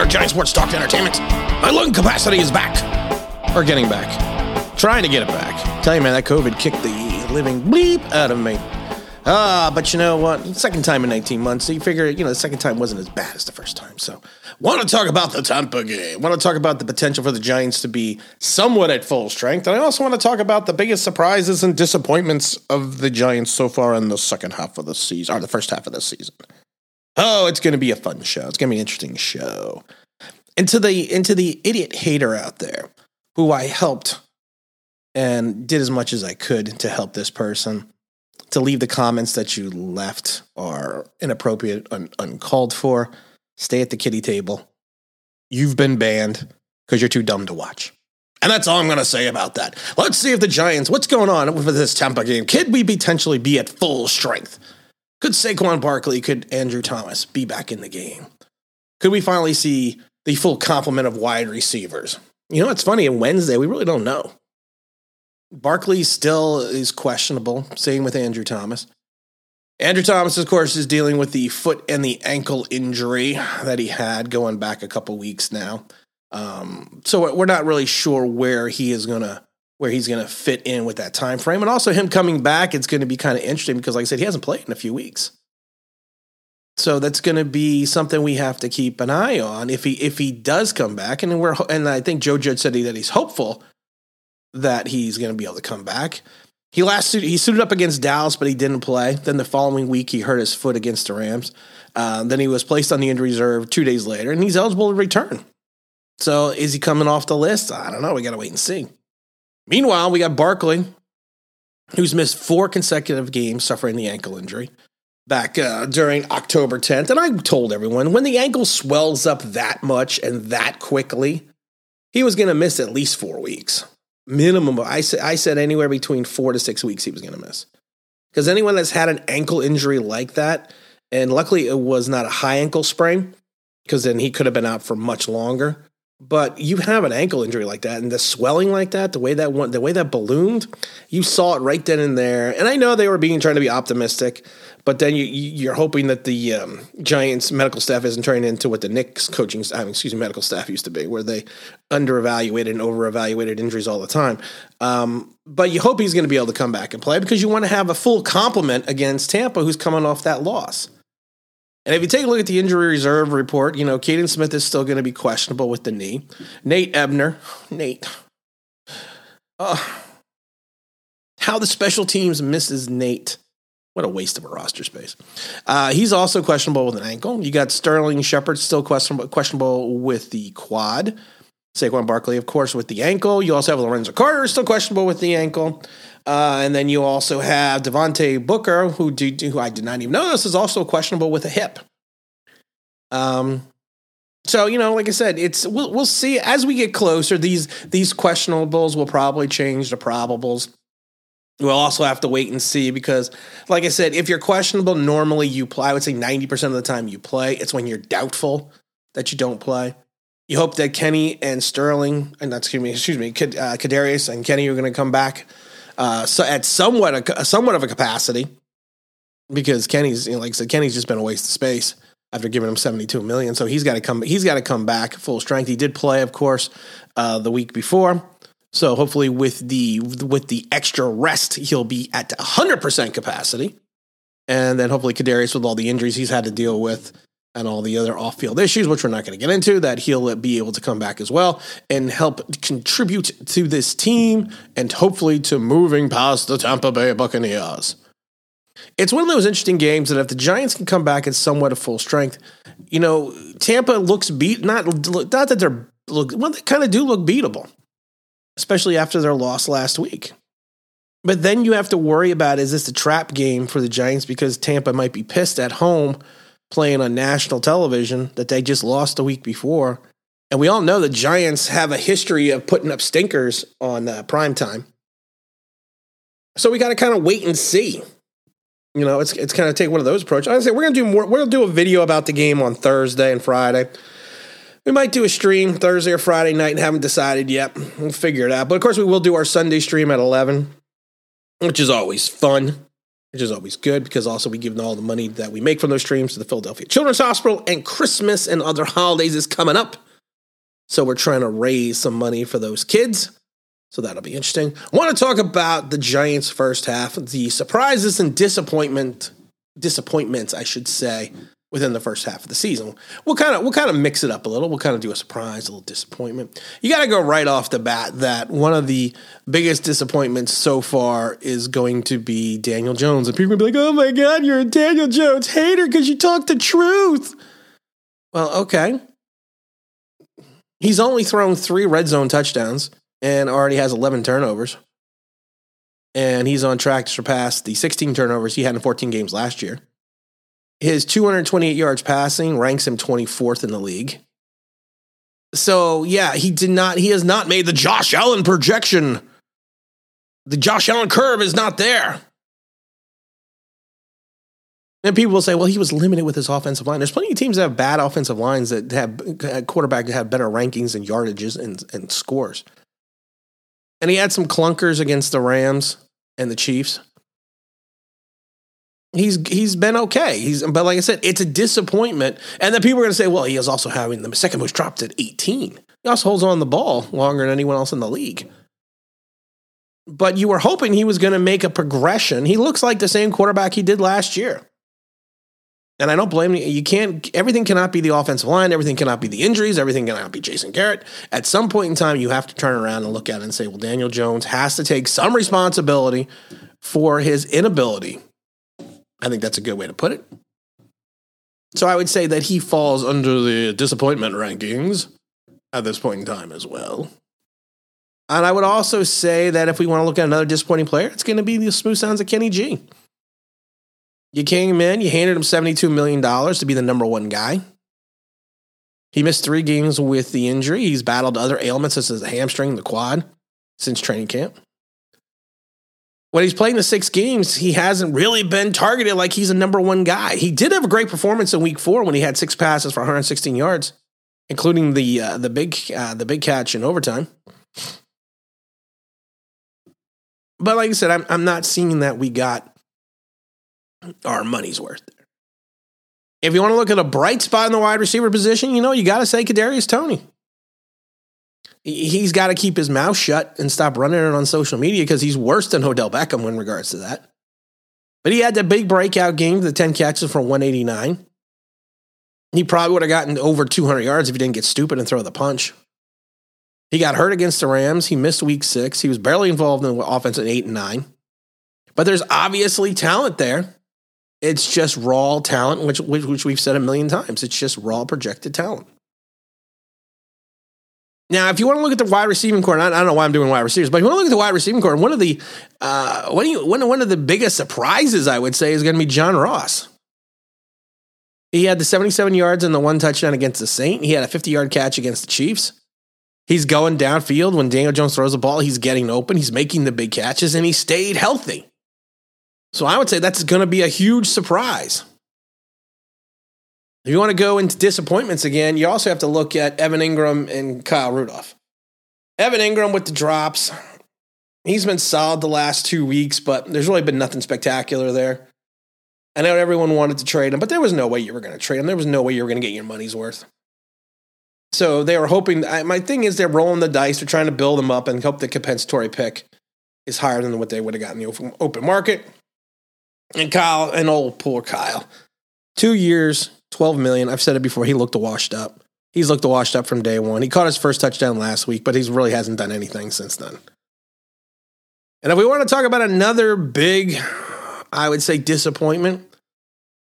York Giants Sports Talk Entertainment. My lung capacity is back. Or getting back. Trying to get it back. Tell you, man, that COVID kicked the living bleep out of me. Ah, but you know what? Second time in 19 months. So you figure, you know, the second time wasn't as bad as the first time. So, want to talk about the Tampa game. Want to talk about the potential for the Giants to be somewhat at full strength. And I also want to talk about the biggest surprises and disappointments of the Giants so far in the second half of the season, or the first half of the season. Oh, it's going to be a fun show. It's going to be an interesting show. And to the into the idiot hater out there who I helped and did as much as I could to help this person to leave the comments that you left are inappropriate, un- uncalled for. Stay at the kitty table. You've been banned because you're too dumb to watch. And that's all I'm going to say about that. Let's see if the Giants, what's going on with this Tampa game? Could we potentially be at full strength? Could Saquon Barkley, could Andrew Thomas be back in the game? Could we finally see the full complement of wide receivers? You know, it's funny. On Wednesday, we really don't know. Barkley still is questionable. Same with Andrew Thomas. Andrew Thomas, of course, is dealing with the foot and the ankle injury that he had going back a couple weeks now. Um, so we're not really sure where he is gonna where he's gonna fit in with that time frame, and also him coming back. It's going to be kind of interesting because, like I said, he hasn't played in a few weeks. So that's going to be something we have to keep an eye on if he if he does come back, and we're and I think Joe Judge said that he's hopeful that he's going to be able to come back. He last he suited up against Dallas, but he didn't play. Then the following week, he hurt his foot against the Rams. Uh, then he was placed on the injury reserve two days later, and he's eligible to return. So is he coming off the list? I don't know. We got to wait and see. Meanwhile, we got Barkley, who's missed four consecutive games suffering the ankle injury back uh, during October 10th. And I told everyone when the ankle swells up that much and that quickly, he was going to miss at least four weeks minimum. I said I said anywhere between four to six weeks he was going to miss. Because anyone that's had an ankle injury like that, and luckily it was not a high ankle sprain, because then he could have been out for much longer. But you have an ankle injury like that, and the swelling like that, the way that one, the way that ballooned, you saw it right then and there. And I know they were being trying to be optimistic, but then you, you're hoping that the um, Giants medical staff isn't turning into what the Knicks coaching, I mean, excuse me, medical staff used to be, where they under evaluated and over evaluated injuries all the time. Um, but you hope he's going to be able to come back and play because you want to have a full complement against Tampa, who's coming off that loss. And if you take a look at the injury reserve report, you know, Kaden Smith is still going to be questionable with the knee. Nate Ebner, Nate. Uh, how the special teams misses Nate. What a waste of a roster space. Uh, he's also questionable with an ankle. You got Sterling Shepard still questionable, questionable with the quad. Saquon Barkley, of course, with the ankle. You also have Lorenzo Carter still questionable with the ankle. Uh, and then you also have Devontae Booker, who, do, who I did not even notice is also questionable with a hip. Um, so you know, like I said, it's we'll, we'll see as we get closer. These these questionables will probably change to probables. We'll also have to wait and see because, like I said, if you're questionable, normally you play. I would say 90% of the time you play. It's when you're doubtful that you don't play. You hope that Kenny and Sterling, and that's excuse me, excuse me, uh, Kadarius and Kenny are going to come back uh, so at somewhat a, somewhat of a capacity because Kenny's, you know, like I said, Kenny's just been a waste of space after giving him 72 million. So he's got to come, he's got to come back full strength. He did play, of course, uh, the week before. So hopefully, with the with the extra rest, he'll be at 100 percent capacity, and then hopefully Kadarius, with all the injuries he's had to deal with and all the other off-field issues, which we're not going to get into, that he'll be able to come back as well and help contribute to this team and hopefully to moving past the Tampa Bay Buccaneers. It's one of those interesting games that if the Giants can come back at somewhat of full strength, you know, Tampa looks beat. Not not that they're look well, they kind of do look beatable especially after their loss last week. But then you have to worry about is this a trap game for the Giants because Tampa might be pissed at home playing on national television that they just lost a week before. And we all know the Giants have a history of putting up stinkers on uh, prime time. So we got to kind of wait and see. You know, it's it's kind of take one of those approaches. I say we're gonna do more. Gonna do a video about the game on Thursday and Friday. We might do a stream Thursday or Friday night and haven't decided yet. We'll figure it out. But of course, we will do our Sunday stream at 11, which is always fun. Which is always good because also we give them all the money that we make from those streams to the Philadelphia Children's Hospital, and Christmas and other holidays is coming up. So we're trying to raise some money for those kids. So that'll be interesting. I want to talk about the Giants' first half, the surprises and disappointment disappointments, I should say, within the first half of the season. We'll kind of we'll kind of mix it up a little. We'll kind of do a surprise, a little disappointment. You got to go right off the bat that one of the biggest disappointments so far is going to be Daniel Jones, and people will be like, "Oh my God, you're a Daniel Jones hater because you talk the truth." Well, okay. He's only thrown three red zone touchdowns and already has 11 turnovers. And he's on track to surpass the 16 turnovers he had in 14 games last year. His 228 yards passing ranks him 24th in the league. So, yeah, he did not, he has not made the Josh Allen projection. The Josh Allen curve is not there. And people will say, well, he was limited with his offensive line. There's plenty of teams that have bad offensive lines that have uh, quarterback that have better rankings and yardages and, and scores. And he had some clunkers against the Rams and the Chiefs. He's he's been okay. He's but like I said, it's a disappointment. And then people are going to say, well, he is also having the second most dropped at 18. He also holds on the ball longer than anyone else in the league. But you were hoping he was going to make a progression. He looks like the same quarterback he did last year. And I don't blame you. You can't, everything cannot be the offensive line. Everything cannot be the injuries. Everything cannot be Jason Garrett. At some point in time, you have to turn around and look at it and say, well, Daniel Jones has to take some responsibility for his inability. I think that's a good way to put it. So I would say that he falls under the disappointment rankings at this point in time as well. And I would also say that if we want to look at another disappointing player, it's going to be the smooth sounds of Kenny G. You came in, you handed him $72 million to be the number one guy. He missed three games with the injury. He's battled other ailments such as the hamstring, the quad, since training camp. When he's playing the six games, he hasn't really been targeted like he's a number one guy. He did have a great performance in week four when he had six passes for 116 yards, including the uh, the big uh, the big catch in overtime. But like I said, I'm I'm not seeing that we got our money's worth there. If you want to look at a bright spot in the wide receiver position, you know, you got to say Kadarius Toney. He's got to keep his mouth shut and stop running it on social media because he's worse than Odell Beckham in regards to that. But he had the big breakout game, the 10 catches for 189. He probably would have gotten over 200 yards if he didn't get stupid and throw the punch. He got hurt against the Rams. He missed week six. He was barely involved in the offense in eight and nine. But there's obviously talent there. It's just raw talent, which, which, which we've said a million times. It's just raw projected talent. Now, if you want to look at the wide receiving core, I don't know why I'm doing wide receivers, but if you want to look at the wide receiving core, one of the uh, one, you, one, one of the biggest surprises I would say is going to be John Ross. He had the 77 yards and the one touchdown against the Saint. He had a 50 yard catch against the Chiefs. He's going downfield when Daniel Jones throws the ball. He's getting open. He's making the big catches, and he stayed healthy. So I would say that's going to be a huge surprise. If you want to go into disappointments again, you also have to look at Evan Engram and Kyle Rudolph. Evan Engram with the drops. He's been solid the last two weeks, but there's really been nothing spectacular there. I know everyone wanted to trade him, but there was no way you were going to trade him. There was no way you were going to get your money's worth. So they were hoping. My thing is, they're rolling the dice. They're trying to build him up and hope the compensatory pick is higher than what they would have gotten in the open market. And Kyle, and old poor Kyle, two years, 12 million. I've said it before. He looked washed up. He's looked washed up from day one. He caught his first touchdown last week, but he really hasn't done anything since then. And if we want to talk about another big, I would say, disappointment,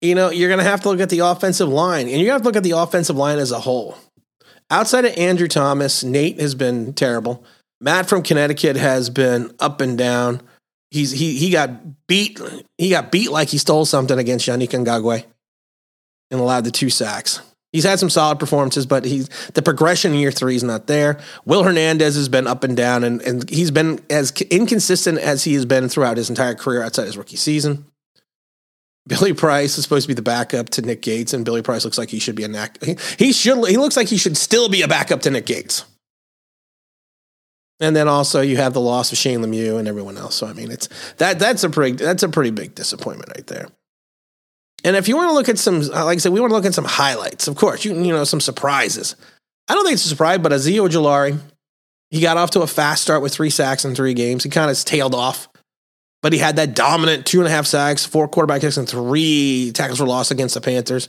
you know, you're going to have to look at the offensive line, and you have to look at the offensive line as a whole. Outside of Andrew Thomas, Nate has been terrible. Matt from Connecticut has been up and down. He's he he got beat. He got beat like he stole something against Yannick Ngakoue and allowed the two sacks. He's had some solid performances, but he's the progression in year three is not there. Will Hernandez has been up and down, and, and he's been as inconsistent as he has been throughout his entire career outside his rookie season. Billy Price is supposed to be the backup to Nick Gates, and Billy Price looks like he should be a knack. He, he should. He looks like he should still be a backup to Nick Gates. And then also you have the loss of Shane Lemieux and everyone else. So I mean, it's that that's a pretty that's a pretty big disappointment right there. And if you want to look at some, like I said, we want to look at some highlights. Of course, you you know some surprises. I don't think it's a surprise, but Azeez Ojulari, he got off to a fast start with three sacks in three games. He kind of tailed off, but he had that dominant two and a half sacks, four quarterback kicks, and three tackles for loss against the Panthers.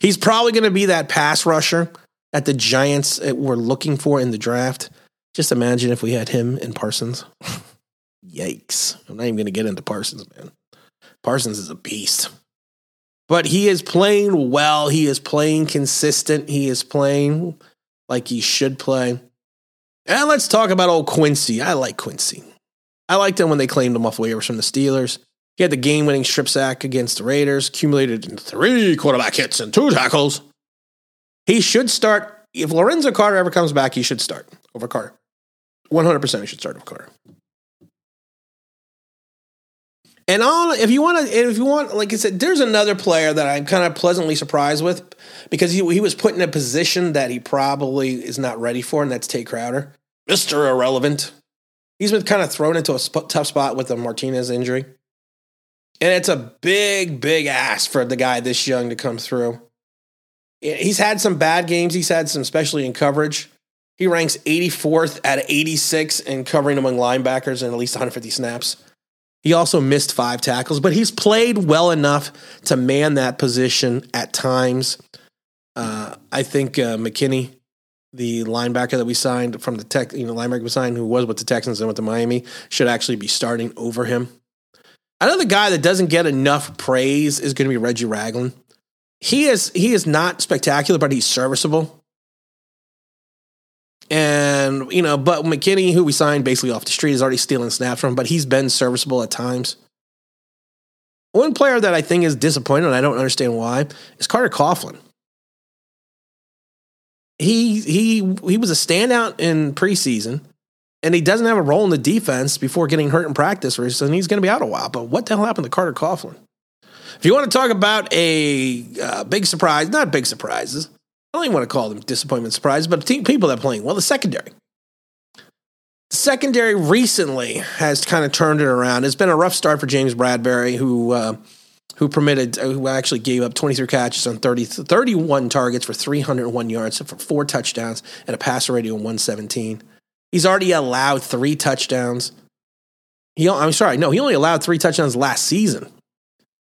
He's probably going to be that pass rusher that the Giants uh, were looking for in the draft. Just imagine if we had him and Parsons. Yikes. I'm not even going to get into Parsons, man. Parsons is a beast. But he is playing well. He is playing consistent. He is playing like he should play. And let's talk about old Quincy. I like Quincy. I liked him when they claimed him off waivers from the Steelers. He had the game winning strip sack against the Raiders, accumulated in three quarterback hits and two tackles. He should start. If Lorenzo Carter ever comes back, he should start over Carter. 100% he should start over Carter. And on, if you want to, if you want, like I said, there's another player that I'm kind of pleasantly surprised with because he, he was put in a position that he probably is not ready for, and that's Tae Crowder, Mr. Irrelevant. He's been kind of thrown into a sp- tough spot with the Martinez injury. And it's a big, big ask for the guy this young to come through. He's had some bad games. He's had some, especially in coverage. He ranks 84th out of 86 in covering among linebackers in at least 150 snaps. He also missed five tackles, but he's played well enough to man that position at times. Uh, I think uh, McKinney, the linebacker that we signed from the tech, you know, linebacker we signed who was with the Texans and went to Miami, should actually be starting over him. Another guy that doesn't get enough praise is going to be Reggie Ragland. He is he is not spectacular, but he's serviceable. And you know, but McKinney, who we signed basically off the street, is already stealing snaps from but he's been serviceable at times. One player that I think is disappointed, and I don't understand why, is Carter Coughlin. He he he was a standout in preseason and he doesn't have a role in the defense before getting hurt in practice, and he's going to be out a while. But what the hell happened to Carter Coughlin? If you want to talk about a uh, big surprise, not big surprises, I don't even want to call them disappointment surprises, but people that are playing well, the secondary. Secondary recently has kind of turned it around. It's been a rough start for James Bradberry, who uh, who permitted, uh, who actually gave up 23 catches on 30, 31 targets for 301 yards, for four touchdowns, and a passer rating of 117. He's already allowed three touchdowns. He, I'm sorry, no, he only allowed three touchdowns last season.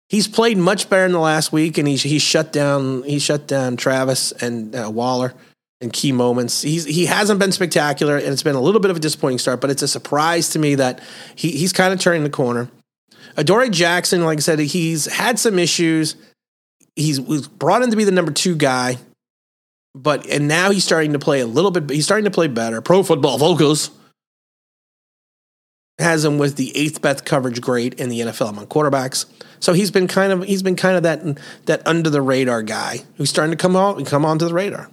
He's played much better in the last week, and he's he shut down he shut down Travis and uh, Waller in key moments. He's he hasn't been spectacular, and it's been a little bit of a disappointing start. But it's a surprise to me that he he's kind of turning the corner. Adoree Jackson, like I said, he's had some issues. He's was brought in to be the number two guy but and now he's starting to play a little bit. He's starting to play better. Pro Football Focus has him with the eighth best coverage grade in the NFL among quarterbacks. So he's been kind of he's been kind of that that under the radar guy who's starting to come out and come onto the radar.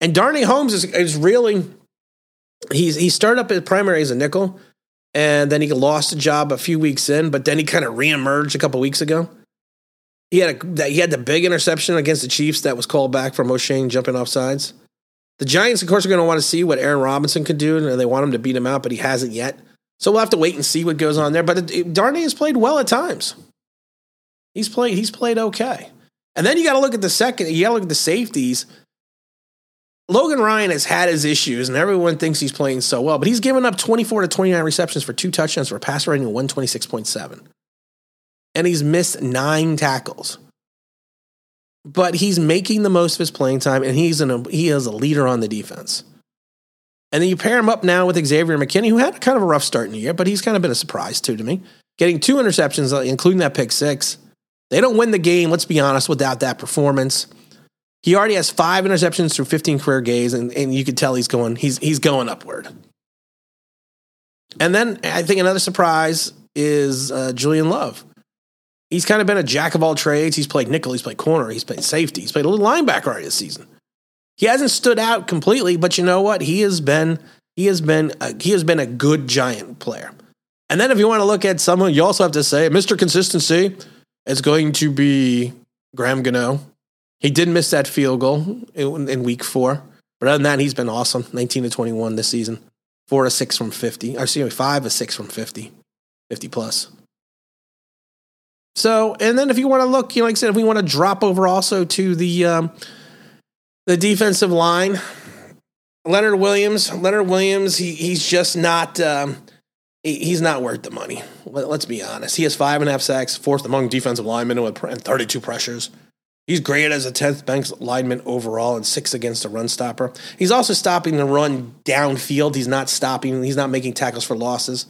And Darnay Holmes is, is really he's he started up at primary as a nickel, and then he lost a job a few weeks in, but then he kind of reemerged a couple weeks ago. He had a, he had the big interception against the Chiefs that was called back from Oshane jumping off sides. The Giants, of course, are going to want to see what Aaron Robinson could do, and they want him to beat him out, but he hasn't yet. So we'll have to wait and see what goes on there. But Darnay has played well at times. He's played. He's played okay. And then you got to look at the second. You got to look at the safeties. Logan Ryan has had his issues, and everyone thinks he's playing so well, but he's given up 24 to 29 receptions for two touchdowns for a passer rating of 126.7 and he's missed nine tackles. But he's making the most of his playing time, and he's an, he is a leader on the defense. And then you pair him up now with Xavier McKinney, who had kind of a rough start in the year, but he's kind of been a surprise too to me. Getting two interceptions, uh, including that pick six. They don't win the game, let's be honest, without that performance. He already has five interceptions through 15 career games, and, and you can tell he's going, he's he's going upward. And then I think another surprise is uh, Julian Love he's kind of been a jack of all trades. He's played nickel, he's played corner, he's played safety, he's played a little linebacker already this season. He hasn't stood out completely, but you know what? He has been he has been a, he has been a good giant player. And then if you want to look at someone, you also have to say Mr. Consistency is going to be Graham Gano. He did miss that field goal in, in week four, but other than that, he's been awesome. 19 to 21 this season, four to six from 50. Or excuse me, five to six from 50, 50 plus. So, and then if you want to look, you know, like I said, if we want to drop over also to the um, the defensive line, Leonard Williams, Leonard Williams, he, he's just not um, he, he's not worth the money. Let, us be honest. He has five and a half sacks, fourth among defensive linemen and 32 pressures. He's great as a 10th bank lineman overall and six against a run stopper. He's also stopping the run downfield. He's not stopping, he's not making tackles for losses.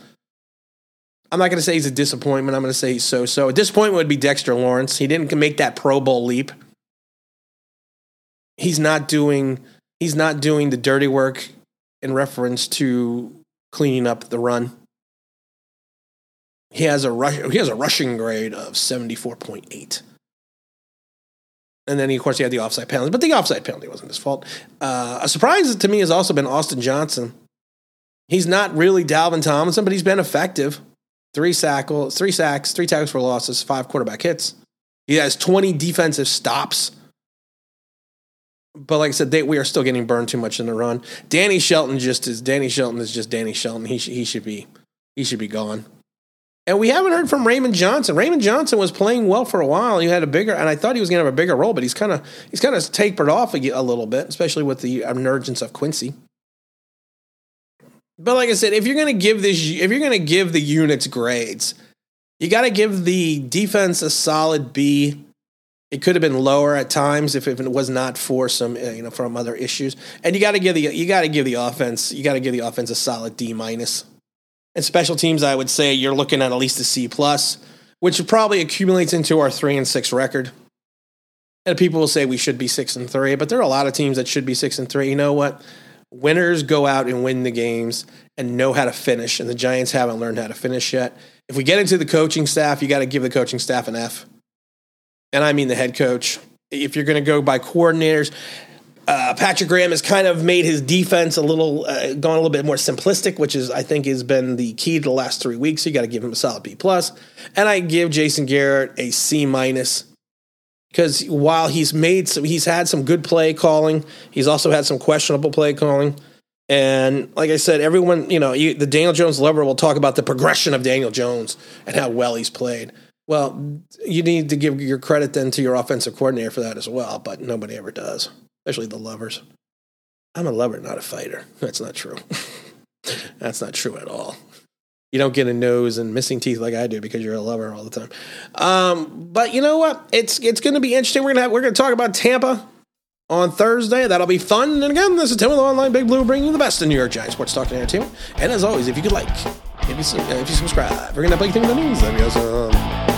I'm not going to say he's a disappointment. I'm going to say he's so so. A disappointment would be Dexter Lawrence. He didn't make that Pro Bowl leap. He's not doing he's not doing the dirty work in reference to cleaning up the run. He has a rush, he has a rushing grade of 74.8. And then, he, of course, he had the offside penalty, but the offside penalty wasn't his fault. Uh, a surprise to me has also been Austin Johnson. He's not really Dalvin Tomlinson, but he's been effective. Three sackles, three sacks, three tackles for losses, five quarterback hits. He has 20 defensive stops. But like I said, they, we are still getting burned too much in the run. Danny Shelton just is Danny Shelton is just Danny Shelton. He he should be he should be gone. And we haven't heard from Raymond Johnson. Raymond Johnson was playing well for a while. He had a bigger, and I thought he was going to have a bigger role, but he's kind of he's kind of tapered off a, a, little bit, especially with the emergence of Quincy. But like I said, if you're going to give this, if you're going to give the units grades, you got to give the defense a solid B. It could have been lower at times if, it was not for some, uh, you know, from other issues. And you got to give the you got to give the offense you got to give the offense a solid D minus. And special teams, I would say you're looking at at least a C plus, which probably accumulates into our three and six record. And people will say we should be six and three, but there are a lot of teams that should be six and three. You know what? Winners go out and win the games and know how to finish, and the Giants haven't learned how to finish yet. If we get into the coaching staff, you got to give the coaching staff an F. And I mean the head coach. If you're going to go by coordinators, uh, Patrick Graham has kind of made his defense a little, uh, gone a little bit more simplistic, which is I think has been the key to the last three weeks. So you got to give him a solid B plus, and I give Jason Garrett a C minus because while he's made some, he's had some good play calling, he's also had some questionable play calling. And like I said, everyone, you know, you, the Daniel Jones lover will talk about the progression of Daniel Jones and how well he's played. Well, you need to give your credit then to your offensive coordinator for that as well, but nobody ever does especially the lovers. I'm a lover, not a fighter. That's not true. That's not true at all. You don't get a nose and missing teeth like I do because you're a lover all the time. Um, but you know what? It's it's going to be interesting. We're gonna have, we're gonna talk about Tampa on Thursday. That'll be fun. And again, this is Tim with Online Big Blue, bringing you the best in New York Giants sports talk and entertainment. And as always, if you could like, if you, if you subscribe, we're gonna play things in the news. That'd be awesome.